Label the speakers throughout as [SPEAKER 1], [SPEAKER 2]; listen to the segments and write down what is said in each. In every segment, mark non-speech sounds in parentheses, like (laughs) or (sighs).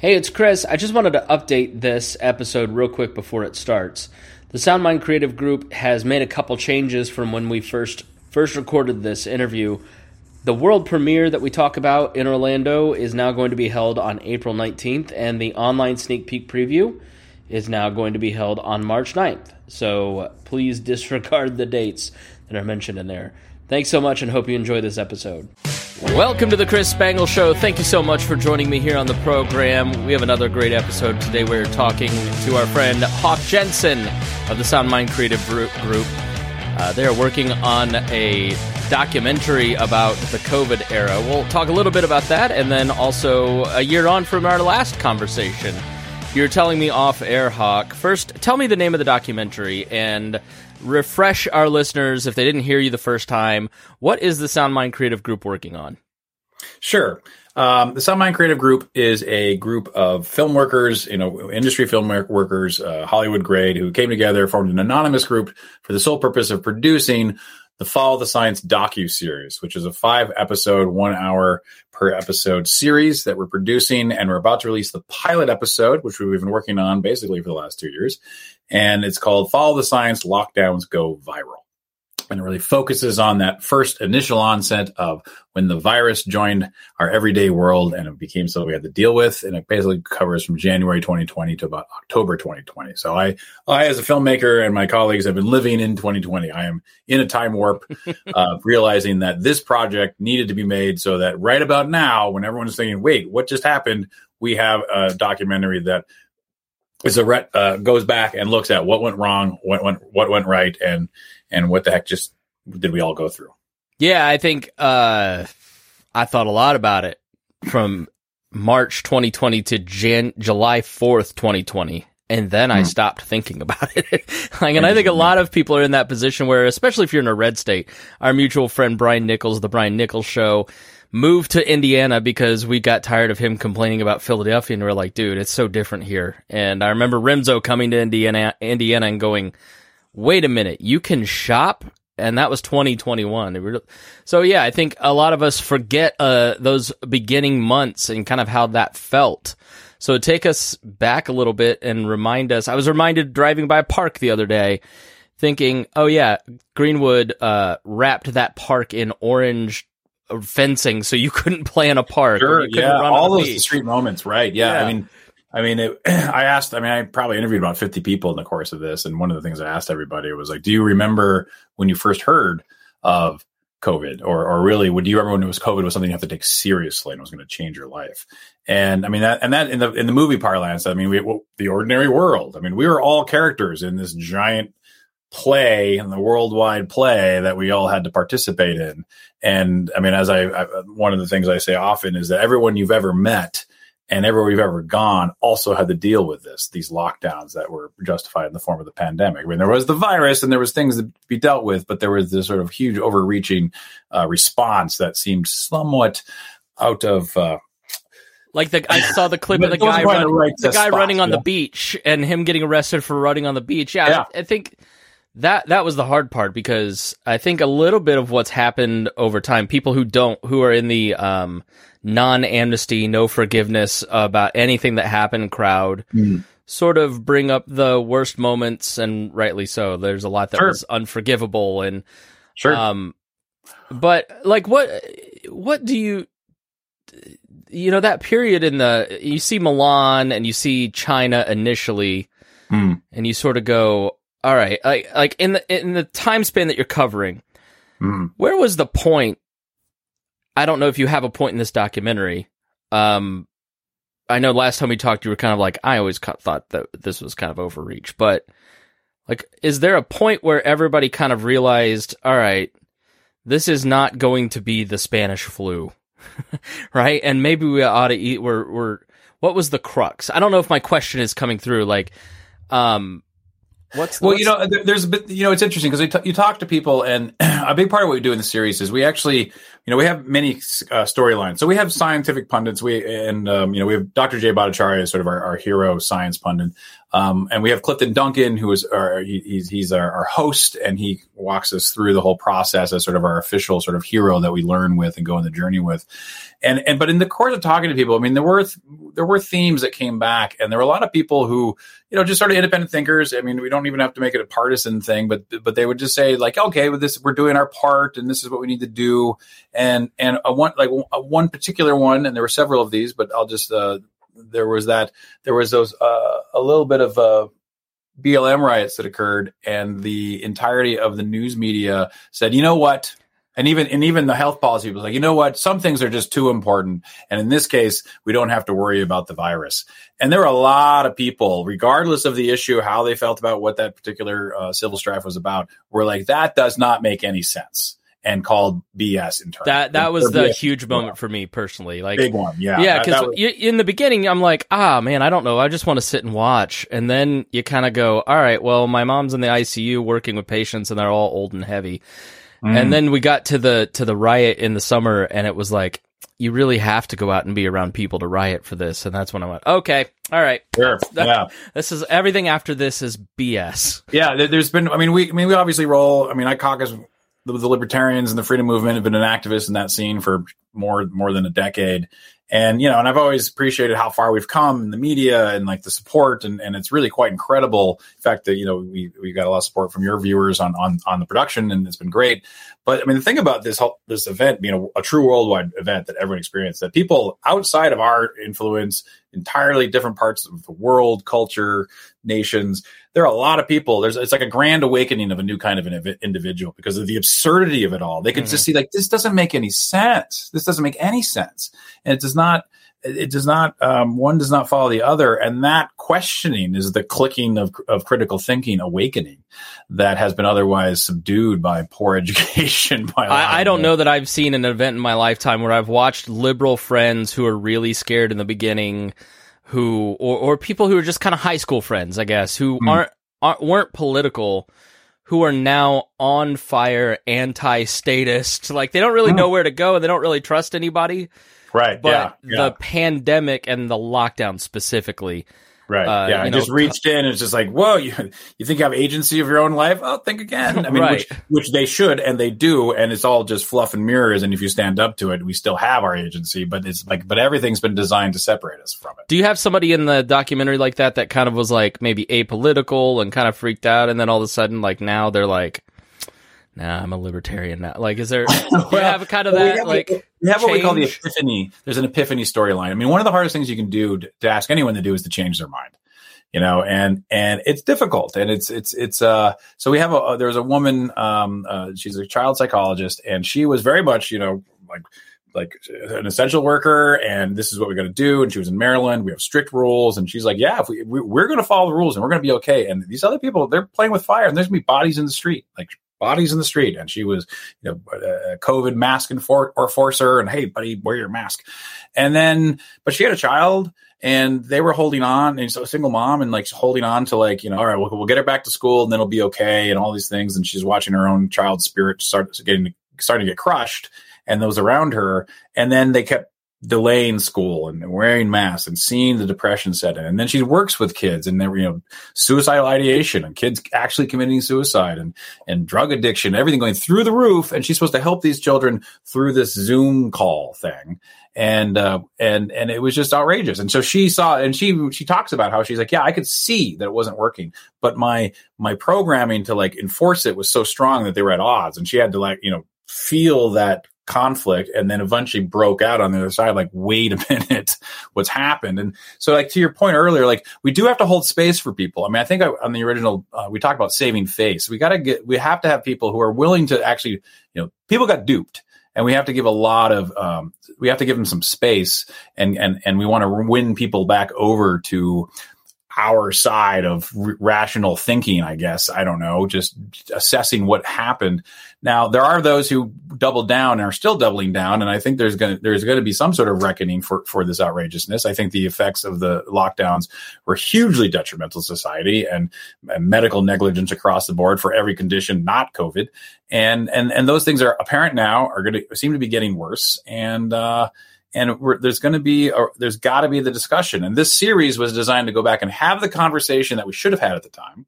[SPEAKER 1] Hey, it's Chris. I just wanted to update this episode real quick before it starts. The SoundMind Creative Group has made a couple changes from when we first first recorded this interview. The world premiere that we talk about in Orlando is now going to be held on April 19th, and the online sneak peek preview is now going to be held on March 9th. So please (laughs) disregard the dates that are mentioned in there. Thanks so much and hope you enjoy this episode. Welcome to the Chris Spangle Show. Thank you so much for joining me here on the program. We have another great episode today. We're talking to our friend Hawk Jensen of the SoundMind Creative Group. Uh, they are working on a documentary about the COVID era. We'll talk a little bit about that and then also a year on from our last conversation. You're telling me off air, Hawk. First, tell me the name of the documentary and refresh our listeners if they didn't hear you the first time. What is the SoundMind Creative Group working on?
[SPEAKER 2] Sure. Um, the SoundMind Creative Group is a group of film workers, you know, industry film workers, uh, Hollywood grade, who came together, formed an anonymous group for the sole purpose of producing the Follow the Science docu series, which is a five episode, one hour per episode series that we're producing, and we're about to release the pilot episode, which we've been working on basically for the last two years, and it's called Follow the Science: Lockdowns Go Viral and it really focuses on that first initial onset of when the virus joined our everyday world and it became something we had to deal with. And it basically covers from January 2020 to about October 2020. So I, I as a filmmaker and my colleagues have been living in 2020. I am in a time warp, (laughs) uh, realizing that this project needed to be made so that right about now, when everyone is thinking, wait, what just happened? We have a documentary that is a re- uh, goes back and looks at what went wrong, what went what went right, and and what the heck just did we all go through?
[SPEAKER 1] Yeah, I think uh, I thought a lot about it from March 2020 to Jan- July 4th, 2020. And then I hmm. stopped thinking about it. (laughs) like, and I think a lot of people are in that position where, especially if you're in a red state, our mutual friend Brian Nichols, the Brian Nichols show, moved to Indiana because we got tired of him complaining about Philadelphia and we are like, dude, it's so different here. And I remember Remzo coming to Indiana, Indiana and going, wait a minute, you can shop? And that was 2021. So yeah, I think a lot of us forget uh, those beginning months and kind of how that felt. So take us back a little bit and remind us. I was reminded driving by a park the other day, thinking, "Oh yeah, Greenwood uh, wrapped that park in orange fencing, so you couldn't (laughs) play in a park.
[SPEAKER 2] Sure, yeah, all those street moments, right? Yeah, yeah. I mean, I mean, it, (clears throat) I asked. I mean, I probably interviewed about fifty people in the course of this, and one of the things I asked everybody was like, "Do you remember when you first heard of COVID, or or really, would you remember when it was COVID was something you have to take seriously and was going to change your life?" And I mean that, and that in the in the movie parlance, I mean, we well, the ordinary world. I mean, we were all characters in this giant play and the worldwide play that we all had to participate in. And I mean, as I, I one of the things I say often is that everyone you've ever met and everywhere we've ever gone also had to deal with this these lockdowns that were justified in the form of the pandemic i mean there was the virus and there was things to be dealt with but there was this sort of huge overreaching uh, response that seemed somewhat out of uh,
[SPEAKER 1] like the I saw the (laughs) clip of the guy, run, the, the guy spot, running on yeah. the beach and him getting arrested for running on the beach. Yeah, yeah. I, I think that that was the hard part because I think a little bit of what's happened over time, people who don't who are in the um, non amnesty, no forgiveness about anything that happened crowd mm. sort of bring up the worst moments, and rightly so. There's a lot that sure. was unforgivable, and
[SPEAKER 2] sure. Um,
[SPEAKER 1] but like, what what do you you know that period in the you see Milan and you see China initially, mm. and you sort of go, all right, like like in the in the time span that you're covering, mm. where was the point I don't know if you have a point in this documentary. Um, I know last time we talked, you were kind of like, I always thought that this was kind of overreach, but like, is there a point where everybody kind of realized, all right, this is not going to be the Spanish flu, (laughs) right? And maybe we ought to eat. We're, we're, what was the crux? I don't know if my question is coming through. Like, um,
[SPEAKER 2] What's well, what's... you know, there's a bit, you know, it's interesting because t- you talk to people, and (clears throat) a big part of what we do in the series is we actually, you know, we have many uh, storylines. So we have scientific pundits, we and um, you know, we have Dr. Jay Bhattacharya sort of our, our hero science pundit. Um, and we have Clifton Duncan, who is our, he, he's, he's our, our, host, and he walks us through the whole process as sort of our official sort of hero that we learn with and go on the journey with. And and but in the course of talking to people, I mean, there were there were themes that came back, and there were a lot of people who you know just sort of independent thinkers. I mean, we don't even have to make it a partisan thing, but but they would just say like, okay, with this, we're doing our part, and this is what we need to do. And and a one like a one particular one, and there were several of these, but I'll just uh, there was that there was those uh, a little bit of uh, BLM riots that occurred, and the entirety of the news media said, you know what? And even and even the health policy was like, you know what, some things are just too important, and in this case, we don't have to worry about the virus. And there were a lot of people, regardless of the issue, how they felt about what that particular uh, civil strife was about, were like, that does not make any sense and called BS in turn.
[SPEAKER 1] That that was the BS. huge moment for me personally. Like
[SPEAKER 2] big one, yeah,
[SPEAKER 1] yeah. Because in the beginning, I'm like, ah, man, I don't know. I just want to sit and watch, and then you kind of go, all right, well, my mom's in the ICU working with patients, and they're all old and heavy. Mm. And then we got to the to the riot in the summer, and it was like you really have to go out and be around people to riot for this. And that's when I went, okay, all right,
[SPEAKER 2] sure, (laughs) yeah.
[SPEAKER 1] This is everything after this is BS.
[SPEAKER 2] Yeah, there's been. I mean, we I mean we obviously roll. I mean, I caucus the, the libertarians and the freedom movement have been an activist in that scene for more more than a decade. And you know and i've always appreciated how far we've come in the media and like the support. And, and it's really quite incredible. In fact that you know we, we got a lot of support from your viewers on on, on the production and it's been great. But i mean the thing about this whole this event being a, a true worldwide event that everyone experienced that people outside of our influence entirely different parts of the world culture nations there are a lot of people. There's it's like a grand awakening of a new kind of an individual because of the absurdity of it all. They could mm-hmm. just see like this doesn't make any sense. This doesn't make any sense, and it does not. It does not. Um, one does not follow the other, and that questioning is the clicking of, of critical thinking awakening that has been otherwise subdued by poor (laughs) education. By
[SPEAKER 1] I, I don't know that I've seen an event in my lifetime where I've watched liberal friends who are really scared in the beginning who or or people who are just kind of high school friends, I guess, who mm. aren't, aren't weren't political, who are now on fire, anti-statist. Like they don't really know where to go, and they don't really trust anybody.
[SPEAKER 2] Right.
[SPEAKER 1] But
[SPEAKER 2] yeah,
[SPEAKER 1] the pandemic and the lockdown specifically
[SPEAKER 2] Right. Uh, yeah. I know, just reached in and it's just like, whoa, you, you think you have agency of your own life? Oh, think again. I mean, right. which, which they should and they do. And it's all just fluff and mirrors. And if you stand up to it, we still have our agency, but it's like, but everything's been designed to separate us from it.
[SPEAKER 1] Do you have somebody in the documentary like that that kind of was like maybe apolitical and kind of freaked out? And then all of a sudden, like now they're like, nah, I'm a libertarian now. Like, is there, (laughs) well, you have kind of that, we have, like,
[SPEAKER 2] we have what we call the epiphany. There's an epiphany storyline. I mean, one of the hardest things you can do to, to ask anyone to do is to change their mind you know and and it's difficult and it's it's it's uh so we have a there's a woman um uh, she's a child psychologist and she was very much you know like like an essential worker and this is what we're going to do and she was in maryland we have strict rules and she's like yeah if we, we are going to follow the rules and we're going to be okay and these other people they're playing with fire and there's going to be bodies in the street like bodies in the street. And she was, you know, a COVID mask enfor- or forcer and, hey, buddy, wear your mask. And then, but she had a child and they were holding on and so a single mom and like holding on to like, you know, all right, we'll, we'll get her back to school and then it'll be okay and all these things. And she's watching her own child's spirit start getting, starting to get crushed and those around her. And then they kept delaying school and wearing masks and seeing the depression set in. And then she works with kids and they're, you know, suicidal ideation and kids actually committing suicide and, and drug addiction, everything going through the roof. And she's supposed to help these children through this Zoom call thing. And, uh, and, and it was just outrageous. And so she saw, and she, she talks about how she's like, yeah, I could see that it wasn't working, but my, my programming to like enforce it was so strong that they were at odds. And she had to like, you know, feel that conflict and then eventually broke out on the other side like wait a (laughs) minute what's happened? And so like to your point earlier like we do have to hold space for people. I mean i think on the original uh, we talked about saving face. We got to get we have to have people who are willing to actually you know people got duped and we have to give a lot of um, we have to give them some space and and and we want to win people back over to our side of r- rational thinking, I guess. I don't know, just assessing what happened. Now, there are those who doubled down and are still doubling down, and I think there's going to there's going to be some sort of reckoning for for this outrageousness. I think the effects of the lockdowns were hugely detrimental to society and, and medical negligence across the board for every condition, not COVID, and and and those things are apparent now are going to seem to be getting worse, and uh, and there's going to be or there's got to be the discussion. And this series was designed to go back and have the conversation that we should have had at the time.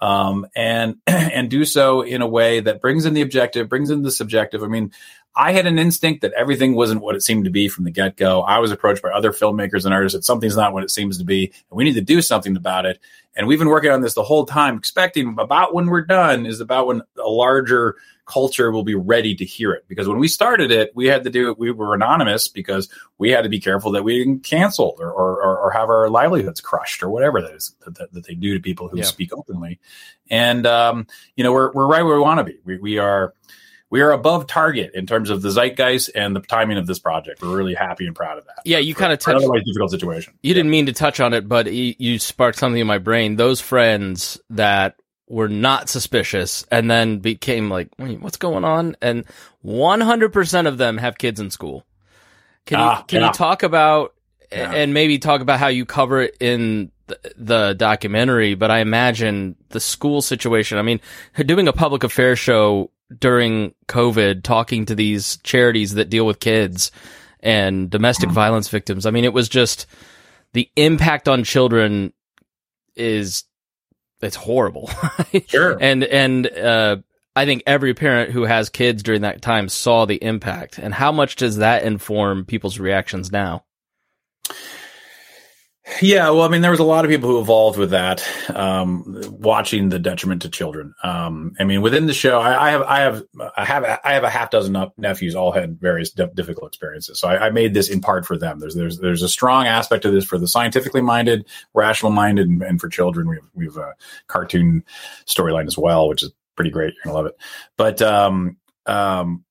[SPEAKER 2] Um, and (clears throat) and do so in a way that brings in the objective, brings in the subjective. I mean, I had an instinct that everything wasn't what it seemed to be from the get go. I was approached by other filmmakers and artists that something's not what it seems to be, and we need to do something about it. And we've been working on this the whole time, expecting about when we're done is about when a larger culture will be ready to hear it. Because when we started it, we had to do it, we were anonymous because we had to be careful that we didn't cancel or, or, or have our livelihoods crushed or whatever that is that, that they do to people who yeah. speak openly. And, um, you know, we're, we're right where we want to be. We, we are, we are above target in terms of the zeitgeist and the timing of this project. We're really happy and proud of that.
[SPEAKER 1] Yeah, you kind of touched
[SPEAKER 2] otherwise difficult situation.
[SPEAKER 1] You yeah. didn't mean to touch on it, but you, sparked something in my brain. Those friends that were not suspicious and then became like, wait, what's going on? And 100% of them have kids in school. Can you, ah, can yeah. you talk about, yeah. and maybe talk about how you cover it in the documentary, but I imagine the school situation. I mean, doing a public affairs show during COVID talking to these charities that deal with kids and domestic mm-hmm. violence victims. I mean, it was just the impact on children is it's horrible. (laughs)
[SPEAKER 2] sure.
[SPEAKER 1] And and uh, I think every parent who has kids during that time saw the impact. And how much does that inform people's reactions now?
[SPEAKER 2] Yeah, well, I mean, there was a lot of people who evolved with that, um, watching the detriment to children. Um, I mean, within the show, I, I, have, I have, I have, I have a half dozen nephews, all had various difficult experiences. So I, I, made this in part for them. There's, there's, there's a strong aspect of this for the scientifically minded, rational minded, and, and for children. We have, we have a cartoon storyline as well, which is pretty great. You're gonna love it. But, um, um,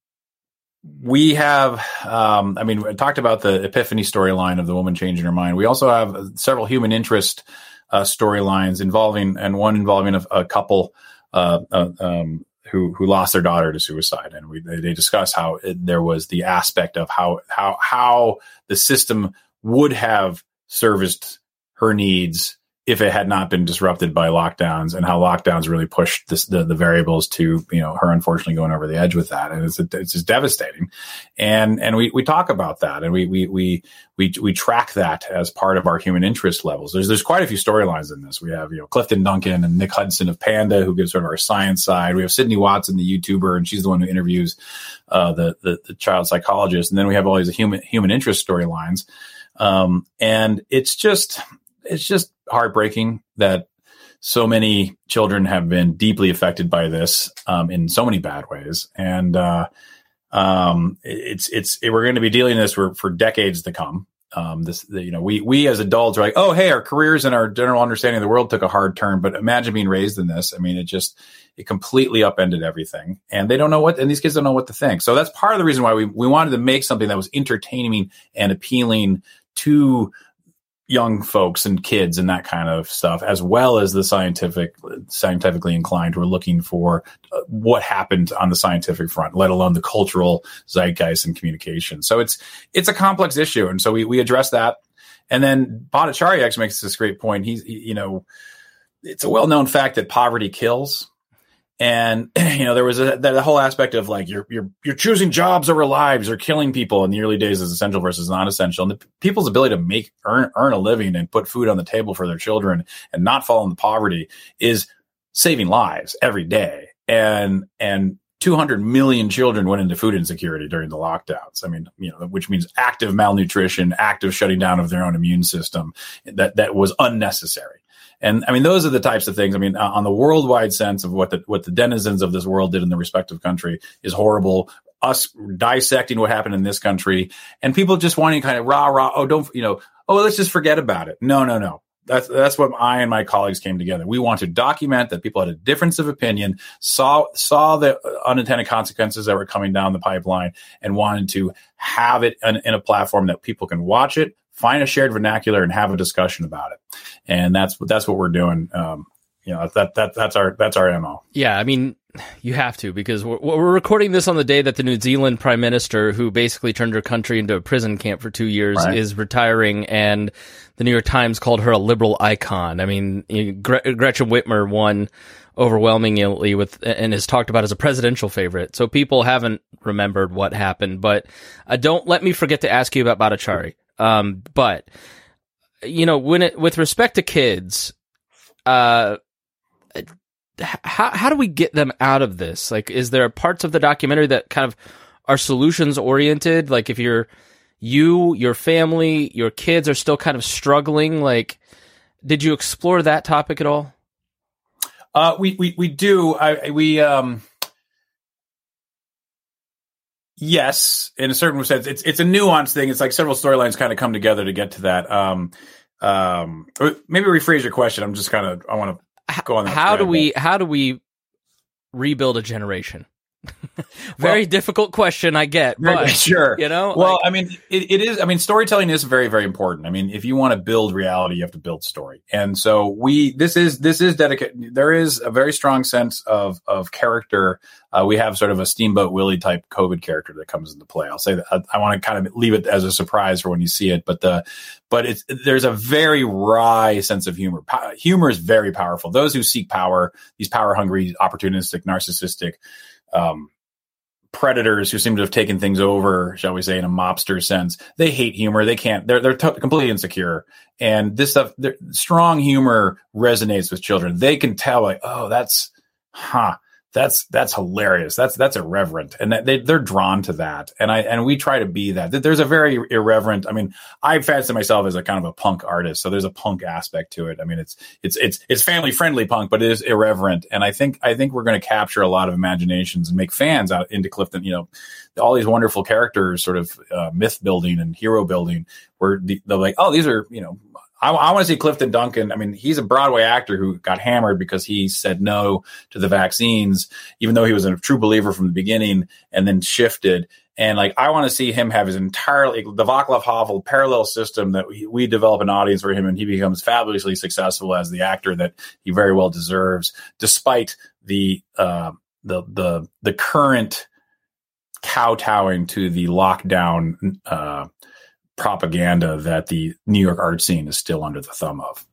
[SPEAKER 2] we have um, i mean I talked about the epiphany storyline of the woman changing her mind. We also have several human interest uh, storylines involving and one involving a, a couple uh, uh, um, who who lost their daughter to suicide. And we, they discuss how it, there was the aspect of how how how the system would have serviced her needs if it had not been disrupted by lockdowns and how lockdowns really pushed this, the, the variables to, you know, her unfortunately going over the edge with that. And it's, it's just devastating. And, and we, we talk about that and we, we, we, we, we track that as part of our human interest levels. There's, there's quite a few storylines in this. We have, you know, Clifton Duncan and Nick Hudson of Panda, who gives sort of our science side. We have Sydney Watson, the YouTuber, and she's the one who interviews, uh, the, the, the child psychologist. And then we have all these human, human interest storylines. Um, and it's just, it's just heartbreaking that so many children have been deeply affected by this um, in so many bad ways, and uh, um, it's it's it, we're going to be dealing with this for for decades to come. Um, this the, you know we we as adults are like oh hey our careers and our general understanding of the world took a hard turn. But imagine being raised in this. I mean it just it completely upended everything. And they don't know what and these kids don't know what to think. So that's part of the reason why we, we wanted to make something that was entertaining and appealing to young folks and kids and that kind of stuff, as well as the scientific, scientifically inclined who are looking for uh, what happened on the scientific front, let alone the cultural zeitgeist and communication. So it's it's a complex issue, and so we we address that. And then Bhattacharya actually makes this great point. He's he, you know, it's a well known fact that poverty kills and (clears throat) you know there was a the whole aspect of like you're you're you're choosing jobs over lives or killing people in the early days as essential versus non-essential and the people's ability to make earn earn a living and put food on the table for their children and not fall into poverty is saving lives every day and and 200 million children went into food insecurity during the lockdowns. I mean, you know, which means active malnutrition, active shutting down of their own immune system that, that was unnecessary. And I mean, those are the types of things. I mean, uh, on the worldwide sense of what the what the denizens of this world did in the respective country is horrible. Us dissecting what happened in this country, and people just wanting kind of rah rah. Oh, don't you know? Oh, let's just forget about it. No, no, no. That's that's what I and my colleagues came together. We want to document that people had a difference of opinion, saw saw the unintended consequences that were coming down the pipeline, and wanted to have it in, in a platform that people can watch it, find a shared vernacular and have a discussion about it. And that's that's what we're doing. Um, you know, that that that's our that's our mo.
[SPEAKER 1] Yeah, I mean, you have to because we're, we're recording this on the day that the New Zealand Prime Minister, who basically turned her country into a prison camp for two years, right. is retiring, and the New York Times called her a liberal icon. I mean, Gre- Gretchen Whitmer won overwhelmingly with and is talked about as a presidential favorite. So people haven't remembered what happened, but uh, don't let me forget to ask you about Bhattacharya. Um, but you know, when it with respect to kids, uh, how how do we get them out of this? Like, is there parts of the documentary that kind of are solutions oriented? Like, if you're you, your family, your kids are still kind of struggling, like, did you explore that topic at all?
[SPEAKER 2] Uh, we we we do. I we um. Yes, in a certain sense, it's it's a nuanced thing. It's like several storylines kind of come together to get to that. Um, um, maybe rephrase your question. I'm just kind of I want to go on.
[SPEAKER 1] how do we how do we rebuild a generation? (laughs) very well, difficult question, I get, but (laughs)
[SPEAKER 2] sure,
[SPEAKER 1] you know.
[SPEAKER 2] Well, like, I mean, it, it is. I mean, storytelling is very, very important. I mean, if you want to build reality, you have to build story, and so we. This is this is dedicated. There is a very strong sense of of character. Uh, we have sort of a Steamboat Willie type COVID character that comes into play. I'll say that I, I want to kind of leave it as a surprise for when you see it, but the but it's there's a very wry sense of humor. Po- humor is very powerful. Those who seek power, these power hungry, opportunistic, narcissistic um, predators who seem to have taken things over, shall we say, in a mobster sense. They hate humor. They can't. They're they're t- completely insecure. And this stuff, strong humor resonates with children. They can tell, like, oh, that's, huh that's that's hilarious. That's that's irreverent, and that they they're drawn to that. And I and we try to be that. There's a very irreverent. I mean, I fancy myself as a kind of a punk artist, so there's a punk aspect to it. I mean, it's it's it's it's family friendly punk, but it is irreverent. And I think I think we're going to capture a lot of imaginations and make fans out into Clifton. You know, all these wonderful characters, sort of uh, myth building and hero building, where the, they're like, oh, these are you know I, I want to see Clifton Duncan. I mean, he's a Broadway actor who got hammered because he said no to the vaccines, even though he was a true believer from the beginning and then shifted. And like, I want to see him have his entirely the Vaclav Havel parallel system that we, we develop an audience for him and he becomes fabulously successful as the actor that he very well deserves, despite the, uh, the, the, the current kowtowing to the lockdown, uh, propaganda that the New York art scene is still under the thumb of.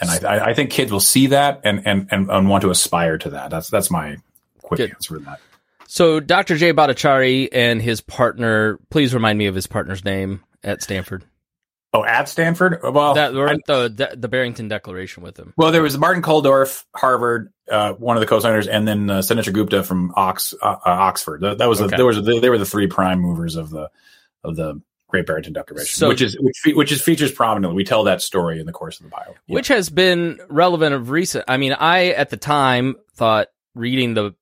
[SPEAKER 2] And I, I think kids will see that and, and, and, and want to aspire to that. That's, that's my quick Good. answer to that.
[SPEAKER 1] So Dr. Jay Bhattacharya and his partner, please remind me of his partner's name at Stanford.
[SPEAKER 2] Oh, at Stanford? Well,
[SPEAKER 1] that, I, the, the Barrington Declaration with him.
[SPEAKER 2] Well, there was Martin Kulldorff, Harvard, uh, one of the co-signers, and then uh, Sunetra Gupta from Ox, uh, uh Oxford. That, that was okay. there was they were the three prime movers of the of the Great Barrington Declaration, so, which is which, which is features prominently. We tell that story in the course of the bio,
[SPEAKER 1] yeah. which has been relevant of recent. I mean, I at the time thought reading the,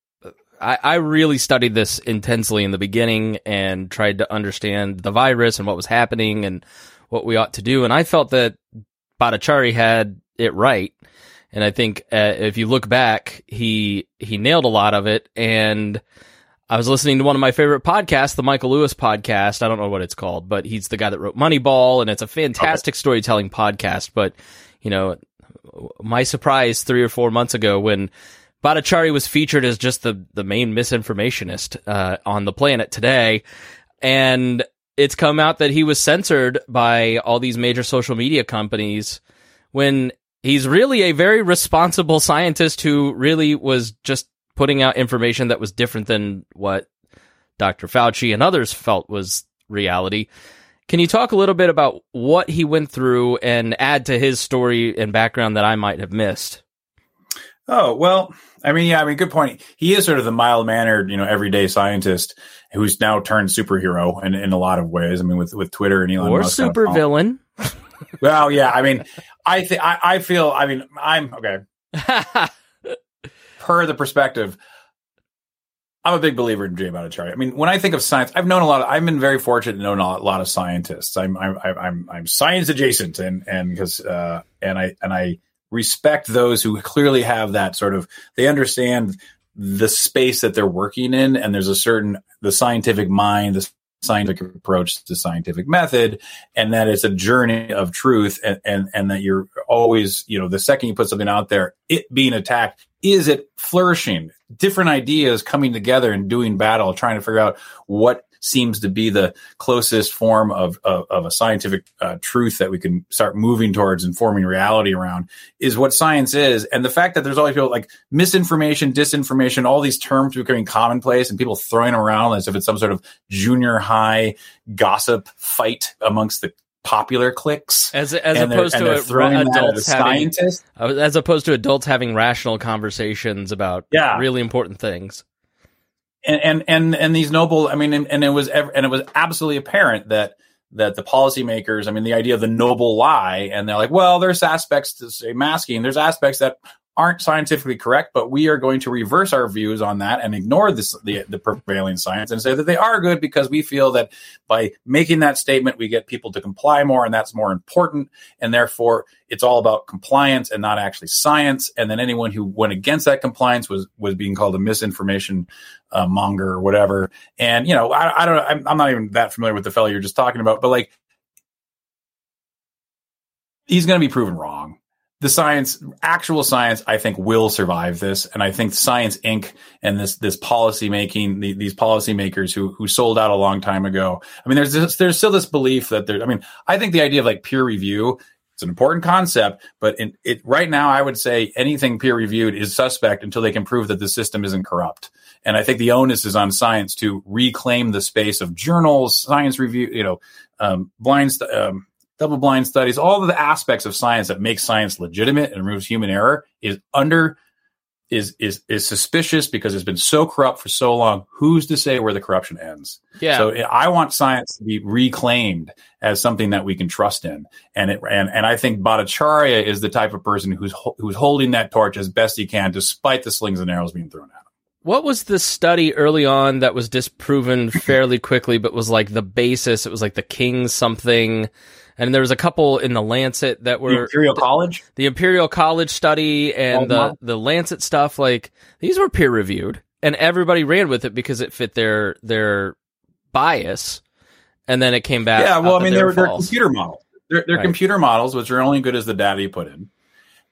[SPEAKER 1] I, I really studied this intensely in the beginning and tried to understand the virus and what was happening and what we ought to do. And I felt that Bhattacharya had it right. And I think uh, if you look back, he he nailed a lot of it and I was listening to one of my favorite podcasts, the Michael Lewis podcast. I don't know what it's called, but he's the guy that wrote Moneyball, and it's a fantastic okay. storytelling podcast. But, you know, my surprise three or four months ago when Bhattacharya was featured as just the, the main misinformationist uh, on the planet today. And it's come out that he was censored by all these major social media companies when he's really a very responsible scientist who really was just putting out information that was different than what Dr. Fauci and others felt was reality. Can you talk a little bit about what he went through and add to his story and background that I might have missed?
[SPEAKER 2] Oh, well, I mean, yeah, I mean, good point. He is sort of the mild mannered, you know, everyday scientist who's now turned superhero in, in a lot of ways. I mean, with, with Twitter and Elon
[SPEAKER 1] or
[SPEAKER 2] Musk.
[SPEAKER 1] super villain. Oh.
[SPEAKER 2] well, yeah, I mean, I think, I feel, I mean, I'm okay. (laughs) per the perspective, I'm a big believer in Jay Bhattacharya. I mean, when I think of science, I've known a lot. Of, I've been very fortunate to know a lot of scientists. I'm I'm I'm I'm science adjacent, and and because uh, and I and I respect those who clearly have that sort of. They understand the space that they're working in, and there's a certain the scientific mind, the scientific approach to scientific method and that it's a journey of truth and, and, and that you're always, you know, the second you put something out there, it being attacked, is it flourishing? Different ideas coming together and doing battle, trying to figure out what seems to be the closest form of, of, of a scientific uh, truth that we can start moving towards and forming reality around is what science is. And the fact that there's always people like misinformation, disinformation, all these terms becoming commonplace and people throwing around as if it's some sort of junior high gossip fight amongst the popular cliques
[SPEAKER 1] as as opposed to adults having as opposed to adults having rational conversations about yeah. really important things
[SPEAKER 2] and and and, and these noble i mean and, and it was and it was absolutely apparent that that the policymakers i mean the idea of the noble lie and they're like well there's aspects to say masking. There's aspects that aren't scientifically correct, but we are going to reverse our views on that and ignore this, the, the prevailing science and say that they are good because we feel that by making that statement, we get people to comply more and that's more important. And therefore, it's all about compliance and not actually science. And then anyone who went against that compliance was, was being called a misinformation uh, monger or whatever. And, you know, I, I don't know. I'm, I'm not even that familiar with the fellow you're just talking about, but like, he's going to be proven wrong the science, actual science, I think will survive this. And I think Science Inc. and this, this policy making, the, these policymakers who, who sold out a long time ago. I mean, there's this, there's still this belief that there, I mean, I think the idea of like peer review, it's an important concept, but in it right now, I would say anything peer reviewed is suspect until they can prove that the system isn't corrupt. And I think the onus is on science to reclaim the space of journals, science review, you know, um, blind, um, double blind studies, all of the aspects of science that make science legitimate and removes human error is under is is is suspicious because it's been so corrupt for so long. Who's to say where the corruption ends?
[SPEAKER 1] Yeah.
[SPEAKER 2] So eh, I want science to be reclaimed as something that we can trust in, and it and and I think Bhattacharya is the type of person who's who's holding that torch as best he can, despite the slings and arrows being thrown at him.
[SPEAKER 1] What was the study early on that was disproven fairly quickly, but was like the basis? It was like the king something and there was a couple in the Lancet that were
[SPEAKER 2] the Imperial College,
[SPEAKER 1] the Imperial College study, and the the Lancet stuff. Like these were peer reviewed, and everybody ran with it because it fit their their bias. And then it came back.
[SPEAKER 2] Yeah, well, I mean, they're, they're computer models. They're, they're right. computer models, which are only good as the data you put in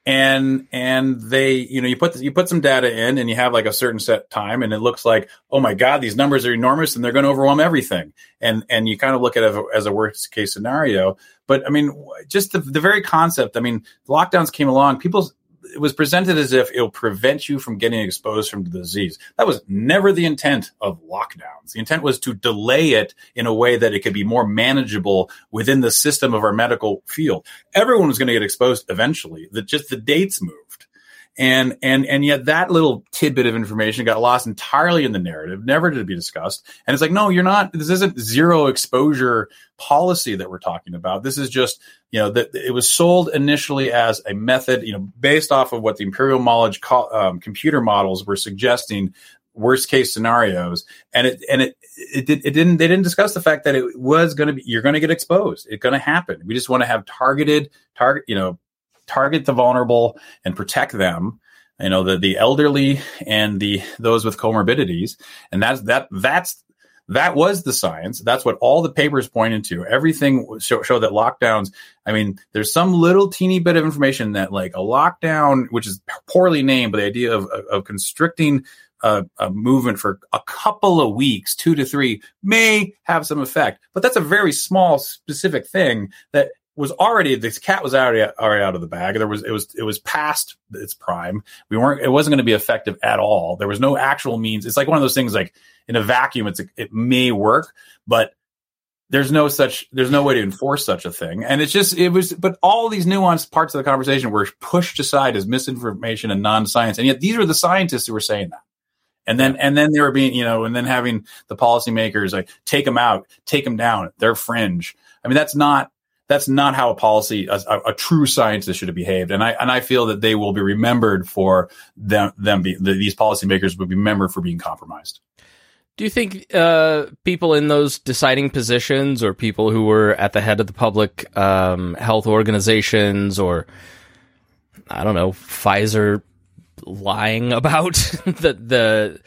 [SPEAKER 2] and and they you know you put you put some data in and you have like a certain set time and it looks like oh my god these numbers are enormous and they're going to overwhelm everything. And and you kind of look at it as a worst case scenario. But i mean just the, the very concept i mean lockdowns came along. People it was presented as if it'll prevent you from getting exposed from the disease. That was never the intent of lockdowns. The intent was to delay it in a way that it could be more manageable within the system of our medical field. Everyone was going to get exposed eventually. That just the dates moved. And and and yet that little tidbit of information got lost entirely in the narrative, never to be discussed. And it's like, no, you're not. This isn't zero exposure policy that we're talking about. This is just, you know, that it was sold initially as a method, you know, based off of what the Imperial College um, computer models were suggesting worst case scenarios and it and it it, did, it didn't they didn't discuss the fact that it was going to be you're going to get exposed it's going to happen we just want to have targeted target you know target the vulnerable and protect them you know the the elderly and the those with comorbidities. And that's that that's that was the science. That's what all the papers pointed to everything show, show that lockdowns i mean there's some little teeny bit of information that like a lockdown which is poorly named but the idea of, of, constricting a, a, movement for a couple of weeks, two to three, may have some effect. But that's a very small, specific thing that was already this cat was already already out of the bag. There was it was it was past its prime. We weren't it wasn't going to be effective at all. There was no actual means. It's like one of those things like in a vacuum. It's it may work, but there's no such there's no way to enforce such a thing. And it's just it was. But all these nuanced parts of the conversation were pushed aside as misinformation and non-science. And yet these were the scientists who were saying that. And then, and then they were being, you know, and then having the policymakers like take them out, take them down. They're fringe. I mean, that's not that's not how a policy a, a, true scientist should have behaved. And i and i feel that they will be remembered for them them be, the, these policymakers will be remembered for being compromised.
[SPEAKER 1] Do you think uh, people in those deciding positions or people who were at the head of the public um, health organizations or i don't know pfizer lying (laughs) about the the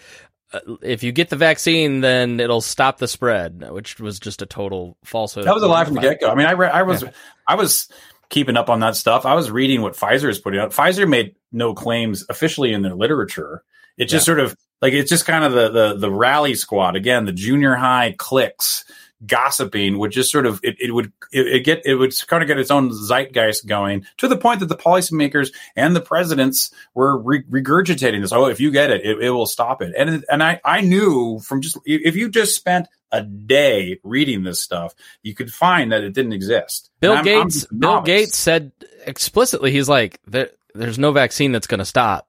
[SPEAKER 1] Uh, if you get the vaccine, then it'll stop the spread, which was just a total falsehood.
[SPEAKER 2] That was a lie from the get go. I mean, I re- I was yeah. I was keeping up on that stuff. I was reading what Pfizer is putting out. Pfizer made no claims officially in their literature. It just yeah. sort of like it's just kind of the the the rally squad again, the junior high cliques gossiping would just sort of it, it would it, it, get it would kind of get its own zeitgeist going to the point that the policymakers and the presidents were re- regurgitating this. Oh, if you get it, it, it will stop it. And and I I knew from just if you just spent a day reading this stuff, you could find that it didn't exist.
[SPEAKER 1] Bill I'm, Gates I'm Bill Gates said explicitly, he's like there, there's no vaccine that's going to stop.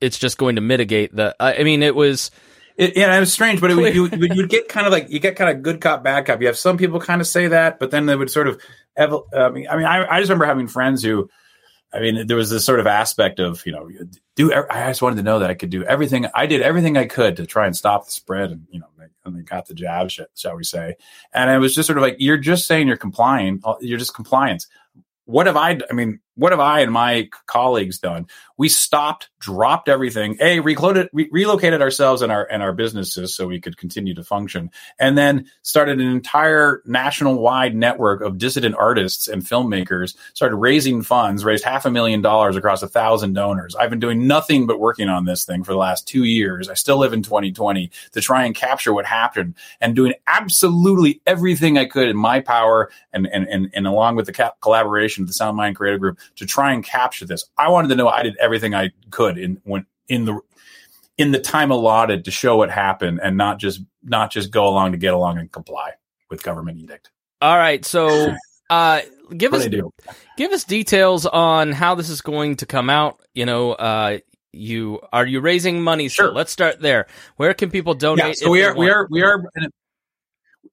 [SPEAKER 1] It's just going to mitigate the. I mean, it was
[SPEAKER 2] it, yeah, it was strange, but it would, you, would get kind of like you get kind of good cop, bad cop. You have some people kind of say that, but then they would sort of. Uh, I mean, I mean, I, I just remember having friends who, I mean, there was this sort of aspect of you know, do. I just wanted to know that I could do everything. I did everything I could to try and stop the spread, and you know, and they got the jab, shall we say? And it was just sort of like you're just saying you're complying. Uh, you're just compliance. What have I? I mean, what have I and my colleagues done? We stopped, dropped everything, a relocated, re- relocated ourselves and our and our businesses so we could continue to function, and then started an entire national wide network of dissident artists and filmmakers. Started raising funds, raised half a million dollars across a thousand donors. I've been doing nothing but working on this thing for the last two years. I still live in 2020 to try and capture what happened, and doing absolutely everything I could in my power, and and and, and along with the ca- collaboration of the SoundMind Creative Group to try and capture this. I wanted to know I did everything I could in when in the in the time allotted to show what happened and not just not just go along to get along and comply with government edict.
[SPEAKER 1] All right, so (laughs) uh, give us give us details on how this is going to come out. You know, uh, you are you raising money? Sure. So let's start there. Where can people donate?
[SPEAKER 2] Yeah, so we are we are we are we are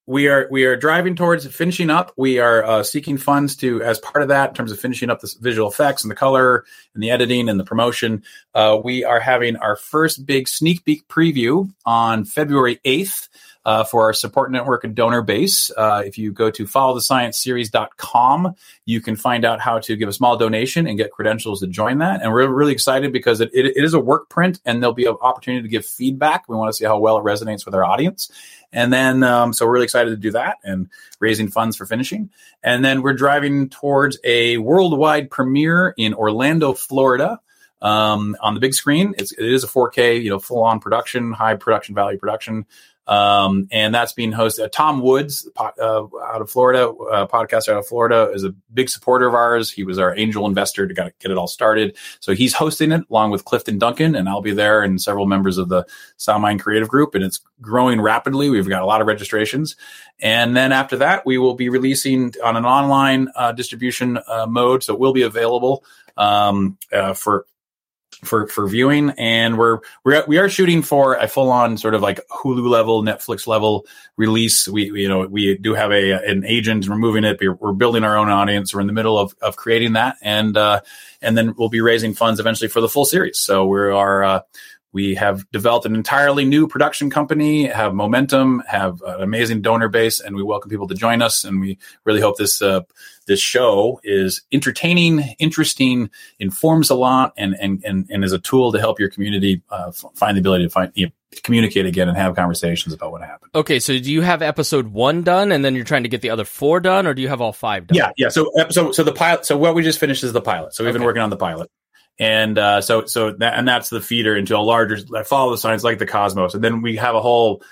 [SPEAKER 2] we are we are driving towards finishing up. We are uh, seeking funds to, as part of that, in terms of finishing up the visual effects and the color and the editing and the promotion. Uh, we are having our first big sneak peek preview on February eighth. Uh, for our support network and donor base. Uh, if you go to followthescienceseries.com, you can find out how to give a small donation and get credentials to join that. And we're really excited because it, it, it is a work print and there'll be an opportunity to give feedback. We want to see how well it resonates with our audience. And then, um, so we're really excited to do that and raising funds for finishing. And then we're driving towards a worldwide premiere in Orlando, Florida. Um, on the big screen, it's, it is a 4K, you know, full on production, high production value production. Um, and that's being hosted. Tom Woods, uh, out of Florida, uh, podcaster out of Florida, is a big supporter of ours. He was our angel investor to get it all started. So he's hosting it along with Clifton Duncan, and I'll be there and several members of the SoundMind Creative Group. And it's growing rapidly. We've got a lot of registrations. And then after that, we will be releasing on an online uh, distribution uh, mode. So it will be available um, uh, for for for viewing and we're we're we are shooting for a full on sort of like Hulu level Netflix level release. We, you know we do have a an agent removing it. We're building our own audience. We're in the middle of of creating that and uh and then we'll be raising funds eventually for the full series. So we are uh we have developed an entirely new production company, have momentum, have an amazing donor base, and we welcome people to join us. And we really hope this uh, this show is entertaining, interesting, informs a lot, and and and, and is a tool to help your community uh, find the ability to find you know, communicate again and have conversations about what happened.
[SPEAKER 1] Okay, so do you have episode one done, and then you're trying to get the other four done, or do you have all five done?
[SPEAKER 2] Yeah, yeah. So so so the pilot. So what we just finished is the pilot. So we've okay. been working on the pilot and uh, so so that and that's the feeder into a larger like follow the science like the cosmos. And then we have a whole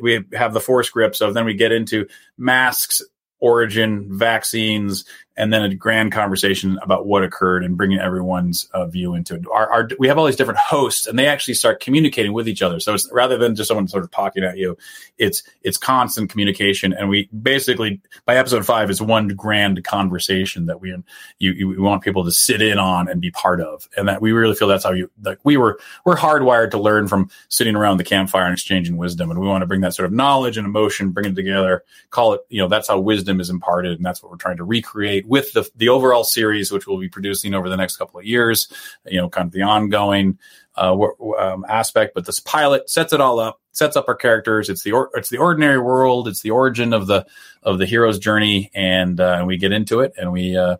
[SPEAKER 2] we have the four scripts. Of then we get into masks origin vaccines and then a grand conversation about what occurred and bringing everyone's uh, view into it. Our, our, we have all these different hosts, and they actually start communicating with each other. So it's rather than just someone sort of talking at you, it's it's constant communication. And we basically by episode five is one grand conversation that we you, you we want people to sit in on and be part of, and that we really feel that's how you like we were we're hardwired to learn from sitting around the campfire and exchanging wisdom, and we want to bring that sort of knowledge and emotion, bring it together, call it you know that's how wisdom is imparted, and that's what we're trying to recreate with the the overall series, which we'll be producing over the next couple of years. You know, kind of the ongoing uh, um, aspect, but this pilot sets it all up, sets up our characters. It's the or, it's the ordinary world. It's the origin of the of the hero's journey, and uh, we get into it, and we uh,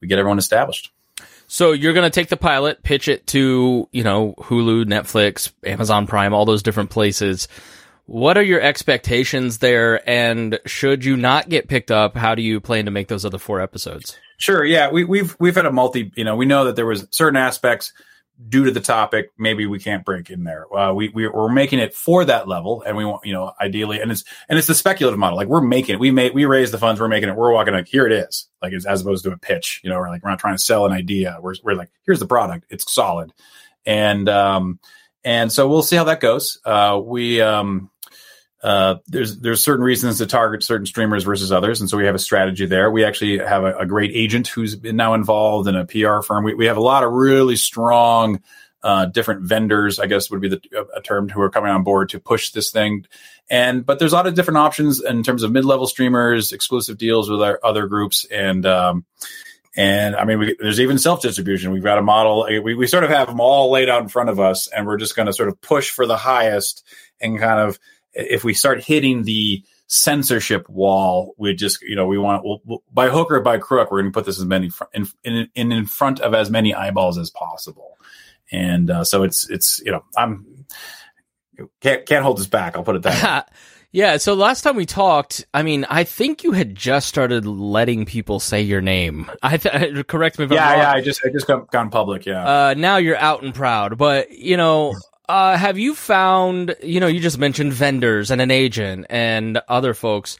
[SPEAKER 2] we get everyone established.
[SPEAKER 1] So you're going to take the pilot, pitch it to, you know, Hulu, Netflix, Amazon Prime, all those different places. What are your expectations there? And should you not get picked up, how do you plan to make those other four episodes?
[SPEAKER 2] Sure. Yeah. We, we've, we've had a multi, you know, we know that there was certain aspects due to the topic, maybe we can't break in there. Uh, we, we are making it for that level, and we want you know ideally, and it's and it's the speculative model. Like we're making it, we made we raise the funds, we're making it, we're walking like here it is, like it's, as opposed to a pitch. You know, we're like we're not trying to sell an idea. We're we're like here's the product, it's solid, and um and so we'll see how that goes. Uh, we um uh, there's there's certain reasons to target certain streamers versus others, and so we have a strategy there. We actually have a, a great agent who's been now involved in a PR firm. We, we have a lot of really strong uh, different vendors, I guess would be the a term, who are coming on board to push this thing. And but there's a lot of different options in terms of mid level streamers, exclusive deals with our other groups, and um, and I mean, we, there's even self distribution. We've got a model. We, we sort of have them all laid out in front of us, and we're just going to sort of push for the highest and kind of if we start hitting the censorship wall, we just, you know, we want, we'll, we'll, by hook or by crook, we're going to put this as many in, in, in, in front of as many eyeballs as possible. And uh, so it's, it's, you know, I'm, can't, can't hold this back. I'll put it that way. (laughs)
[SPEAKER 1] Yeah, so last time we talked, I mean, I think you had just started letting people say your name. (laughs) I th- correct me if
[SPEAKER 2] yeah,
[SPEAKER 1] I'm wrong.
[SPEAKER 2] Yeah, I just I just got gone public. Yeah.
[SPEAKER 1] Uh, now you're out and proud, but you know, uh, have you found, you know, you just mentioned vendors and an agent and other folks.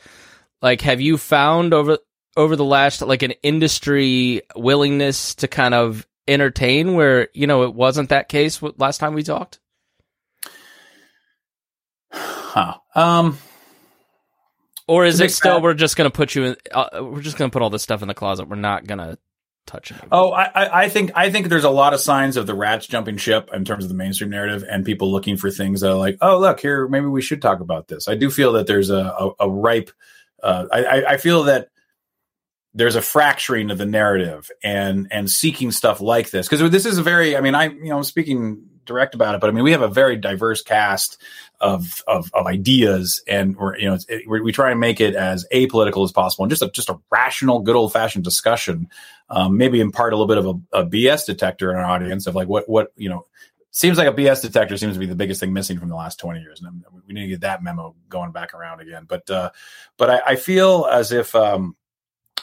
[SPEAKER 1] Like, have you found over over the last like an industry willingness to kind of entertain where you know it wasn't that case last time we talked? (sighs)
[SPEAKER 2] Huh. Um.
[SPEAKER 1] Or is it still we're just going to put you in? Uh, we're just going to put all this stuff in the closet. We're not going to touching.
[SPEAKER 2] Oh, I, I think I think there's a lot of signs of the rats jumping ship in terms of the mainstream narrative and people looking for things that are like, oh, look here, maybe we should talk about this. I do feel that there's a a, a ripe. Uh, I, I feel that there's a fracturing of the narrative and and seeking stuff like this because this is a very. I mean, I you know I'm speaking direct about it, but I mean we have a very diverse cast of of, of ideas, and we're you know it, we try and make it as apolitical as possible and just a just a rational, good old fashioned discussion um, maybe impart a little bit of a, a, BS detector in our audience of like what what you know seems like a BS detector seems to be the biggest thing missing from the last 20 years. And we need to get that memo going back around again. But, uh, but I, I feel as if, um,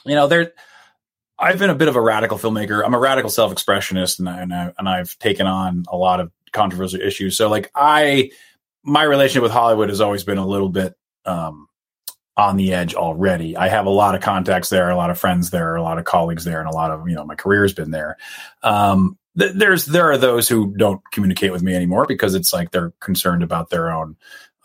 [SPEAKER 2] you know, there, I've been a bit of a radical filmmaker. I'm a radical self-expressionist and, I, and, I, and I've taken on a lot of controversial issues. So like I, my relationship with Hollywood has always been a little bit, um, on the edge already. I have a lot of contacts there, a lot of friends there, a lot of colleagues there, and a lot of you know my career's been there. Um, th- there's there are those who don't communicate with me anymore because it's like they're concerned about their own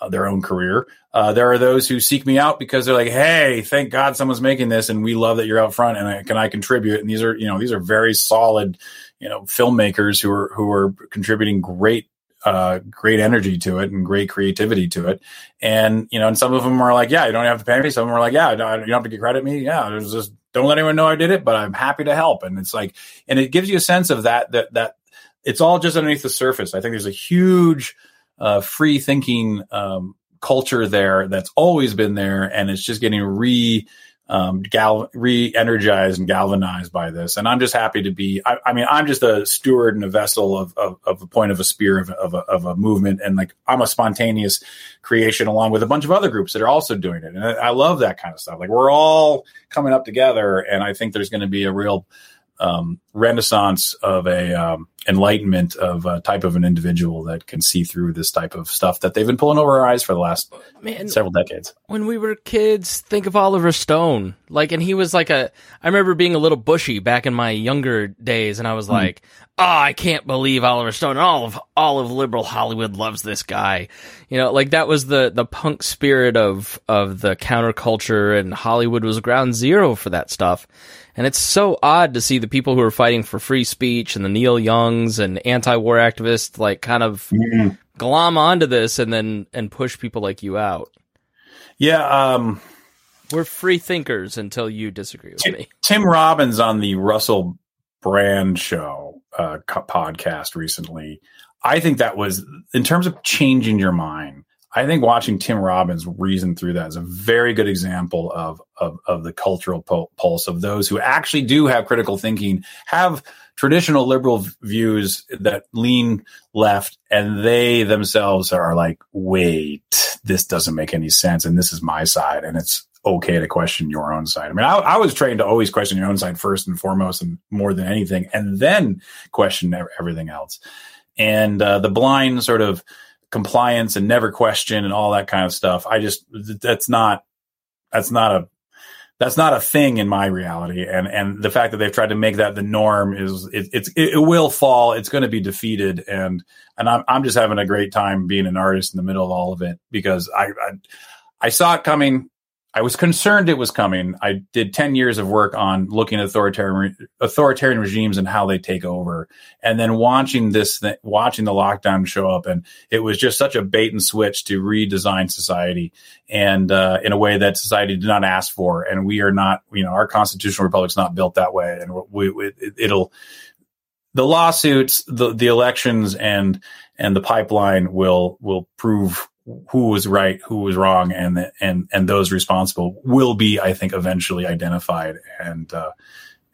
[SPEAKER 2] uh, their own career. Uh, there are those who seek me out because they're like, "Hey, thank God someone's making this, and we love that you're out front, and I, can I contribute?" And these are you know these are very solid you know filmmakers who are who are contributing great uh, great energy to it and great creativity to it. And, you know, and some of them are like, yeah, you don't have to pay me. Some of them are like, yeah, you don't have to get credit me. Yeah, there's just, don't let anyone know I did it, but I'm happy to help. And it's like, and it gives you a sense of that, that, that it's all just underneath the surface. I think there's a huge, uh, free thinking, um, culture there that's always been there. And it's just getting re, um, gal- re-energized and galvanized by this. And I'm just happy to be, I, I mean, I'm just a steward and a vessel of, of, of a point of a spear of, of, a, of a movement. And like, I'm a spontaneous creation along with a bunch of other groups that are also doing it. And I, I love that kind of stuff. Like we're all coming up together. And I think there's going to be a real, um, renaissance of a um, enlightenment of a type of an individual that can see through this type of stuff that they've been pulling over our eyes for the last Man, several decades.
[SPEAKER 1] When we were kids, think of Oliver Stone. Like, and he was like a. I remember being a little bushy back in my younger days, and I was mm. like, "Oh, I can't believe Oliver Stone. All of all of liberal Hollywood loves this guy." You know, like that was the the punk spirit of of the counterculture, and Hollywood was ground zero for that stuff. And it's so odd to see the people who are fighting for free speech and the Neil Youngs and anti-war activists like kind of mm. glom onto this and then and push people like you out.
[SPEAKER 2] Yeah, um,
[SPEAKER 1] we're free thinkers until you disagree with
[SPEAKER 2] Tim,
[SPEAKER 1] me.
[SPEAKER 2] Tim Robbins on the Russell Brand show uh, podcast recently. I think that was in terms of changing your mind. I think watching Tim Robbins reason through that is a very good example of of, of the cultural pulse of those who actually do have critical thinking, have traditional liberal views that lean left, and they themselves are like, wait, this doesn't make any sense, and this is my side, and it's okay to question your own side. I mean, I, I was trained to always question your own side first and foremost, and more than anything, and then question everything else. And uh, the blind sort of compliance and never question and all that kind of stuff. I just that's not that's not a that's not a thing in my reality. And and the fact that they've tried to make that the norm is it, it's it, will fall. It's going to be defeated. And and I'm I'm just having a great time being an artist in the middle of all of it because I I, I saw it coming I was concerned it was coming. I did 10 years of work on looking at authoritarian authoritarian regimes and how they take over. And then watching this th- watching the lockdown show up and it was just such a bait and switch to redesign society and uh, in a way that society did not ask for and we are not, you know, our constitutional republic's not built that way and we, we it'll the lawsuits, the the elections and and the pipeline will will prove who was right, who was wrong, and the, and and those responsible will be, I think, eventually identified and uh,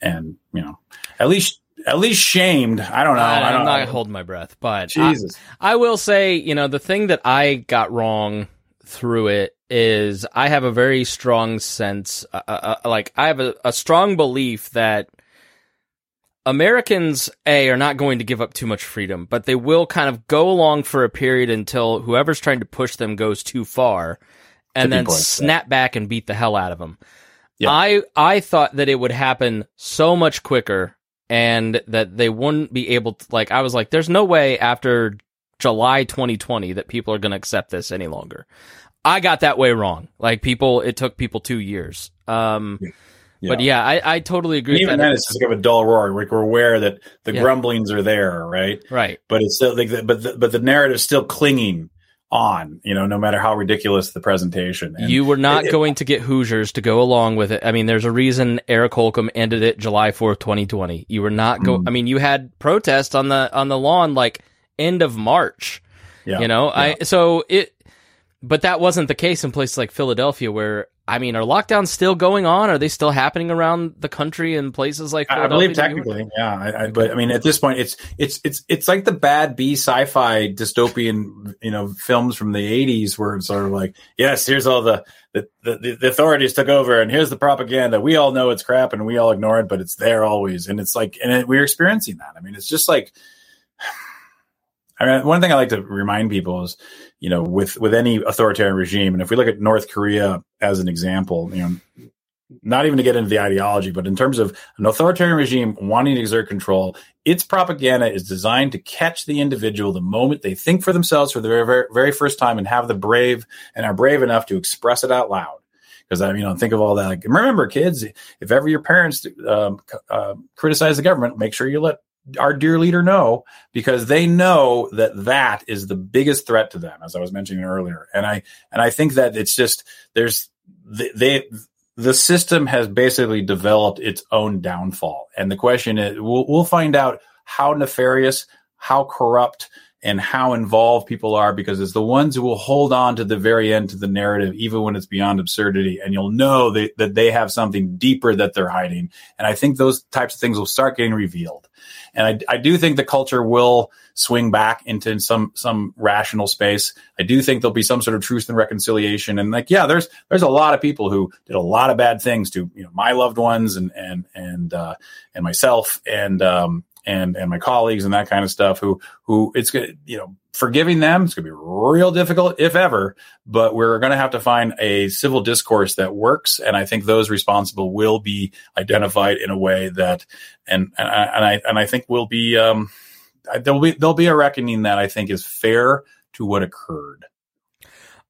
[SPEAKER 2] and you know at least at least shamed. I don't know. I,
[SPEAKER 1] am not holding my breath, but
[SPEAKER 2] Jesus,
[SPEAKER 1] I, I will say, you know, the thing that I got wrong through it is I have a very strong sense, uh, uh, uh like I have a, a strong belief that Americans, A, are not going to give up too much freedom, but they will kind of go along for a period until whoever's trying to push them goes too far and then snap back and beat the hell out of them. Yep. I, I thought that it would happen so much quicker and that they wouldn't be able to, like, I was like, there's no way after July 2020 that people are going to accept this any longer. I got that way wrong. Like, people, it took people two years. Um, yeah yeah. But yeah, I, I totally agree.
[SPEAKER 2] And even then, it's just kind of a dull roar. Like we're aware that the yeah. grumblings are there, right?
[SPEAKER 1] Right.
[SPEAKER 2] But it's still like, the, but the, but the narrative's still clinging on. You know, no matter how ridiculous the presentation.
[SPEAKER 1] And you were not it, going it, to get Hoosiers to go along with it. I mean, there's a reason Eric Holcomb ended it July fourth, 2020. You were not go. Mm. I mean, you had protests on the on the lawn like end of March. Yeah. You know, yeah. I so it. But that wasn't the case in places like Philadelphia, where I mean, are lockdowns still going on? Are they still happening around the country in places like?
[SPEAKER 2] I believe technically, yeah. I, I, but I mean, at this point, it's it's it's it's like the bad B sci-fi dystopian, you know, films from the '80s, where it's sort of like, yes, here's all the the, the the authorities took over, and here's the propaganda. We all know it's crap, and we all ignore it, but it's there always, and it's like, and it, we're experiencing that. I mean, it's just like. (sighs) I mean, one thing I like to remind people is, you know, with with any authoritarian regime, and if we look at North Korea as an example, you know, not even to get into the ideology, but in terms of an authoritarian regime wanting to exert control, its propaganda is designed to catch the individual the moment they think for themselves for the very, very first time and have the brave and are brave enough to express it out loud. Because I mean, you know, think of all that. Like, remember, kids, if ever your parents um, uh, criticize the government, make sure you let our dear leader know because they know that that is the biggest threat to them as i was mentioning earlier. And i and i think that it's just there's they, the system has basically developed its own downfall. And the question is we'll, we'll find out how nefarious how corrupt and how involved people are because it's the ones who will hold on to the very end to the narrative, even when it's beyond absurdity. And you'll know that, that they have something deeper that they're hiding. And I think those types of things will start getting revealed. And I, I do think the culture will swing back into some some rational space. I do think there'll be some sort of truth and reconciliation. And like, yeah, there's there's a lot of people who did a lot of bad things to you know my loved ones and and and uh, and myself and um, and and my colleagues and that kind of stuff. Who who it's good you know forgiving them it's going to be real difficult if ever but we're going to have to find a civil discourse that works and i think those responsible will be identified in a way that and and, and i and i think will be um there'll be there'll be a reckoning that i think is fair to what occurred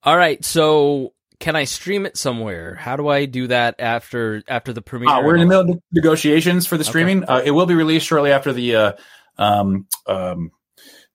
[SPEAKER 1] all right so can I stream it somewhere? How do I do that after after the premiere?
[SPEAKER 2] Uh, we're in the middle of negotiations for the streaming. Okay. Uh, it will be released shortly after the uh, um, um,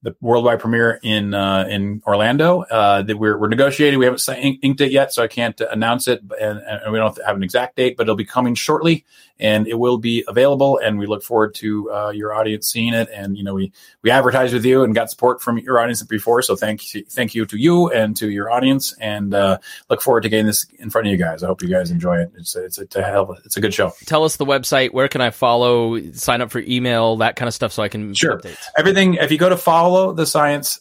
[SPEAKER 2] the worldwide premiere in uh, in Orlando. Uh, that we're, we're negotiating. We haven't inked it yet, so I can't announce it, and, and, we don't have an exact date. But it'll be coming shortly, and it will be available. And we look forward to uh, your audience seeing it. And you know, we we advertised with you and got support from your audience before, so thank you, thank you to you and to your audience. And uh, look forward to getting this in front of you guys. I hope you guys enjoy it. It's a, it's a, hell, it's a good show.
[SPEAKER 1] Tell us the website. Where can I follow? Sign up for email, that kind of stuff, so I can
[SPEAKER 2] sure updates. everything. If you go to follow the science,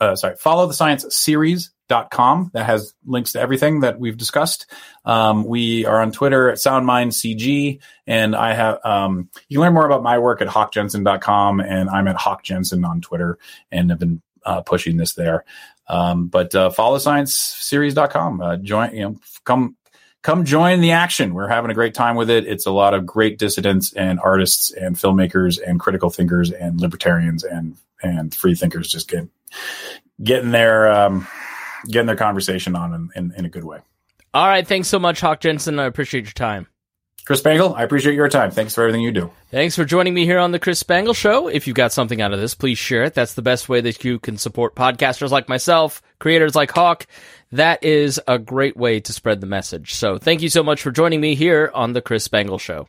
[SPEAKER 2] uh, sorry, follow the science series dot com that has links to everything that we've discussed. Um, we are on Twitter at SoundMindCG, and I have um, you can learn more about my work at hawkjensen.com, and I'm at hawkjensen on Twitter, and have been uh, pushing this there. Um, but uh, follow scienceseries.com. Uh, join, you know, come come join the action. We're having a great time with it. It's a lot of great dissidents and artists and filmmakers and critical thinkers and libertarians and and free thinkers just get getting their um, getting their conversation on in, in, in a good way.
[SPEAKER 1] All right. Thanks so much, Hawk Jensen. I appreciate your time.
[SPEAKER 2] Chris Spangle, I appreciate your time. Thanks for everything you do.
[SPEAKER 1] Thanks for joining me here on the Chris Spangle Show. If you got something out of this, please share it. That's the best way that you can support podcasters like myself, creators like Hawk. That is a great way to spread the message. So thank you so much for joining me here on the Chris Spangle Show.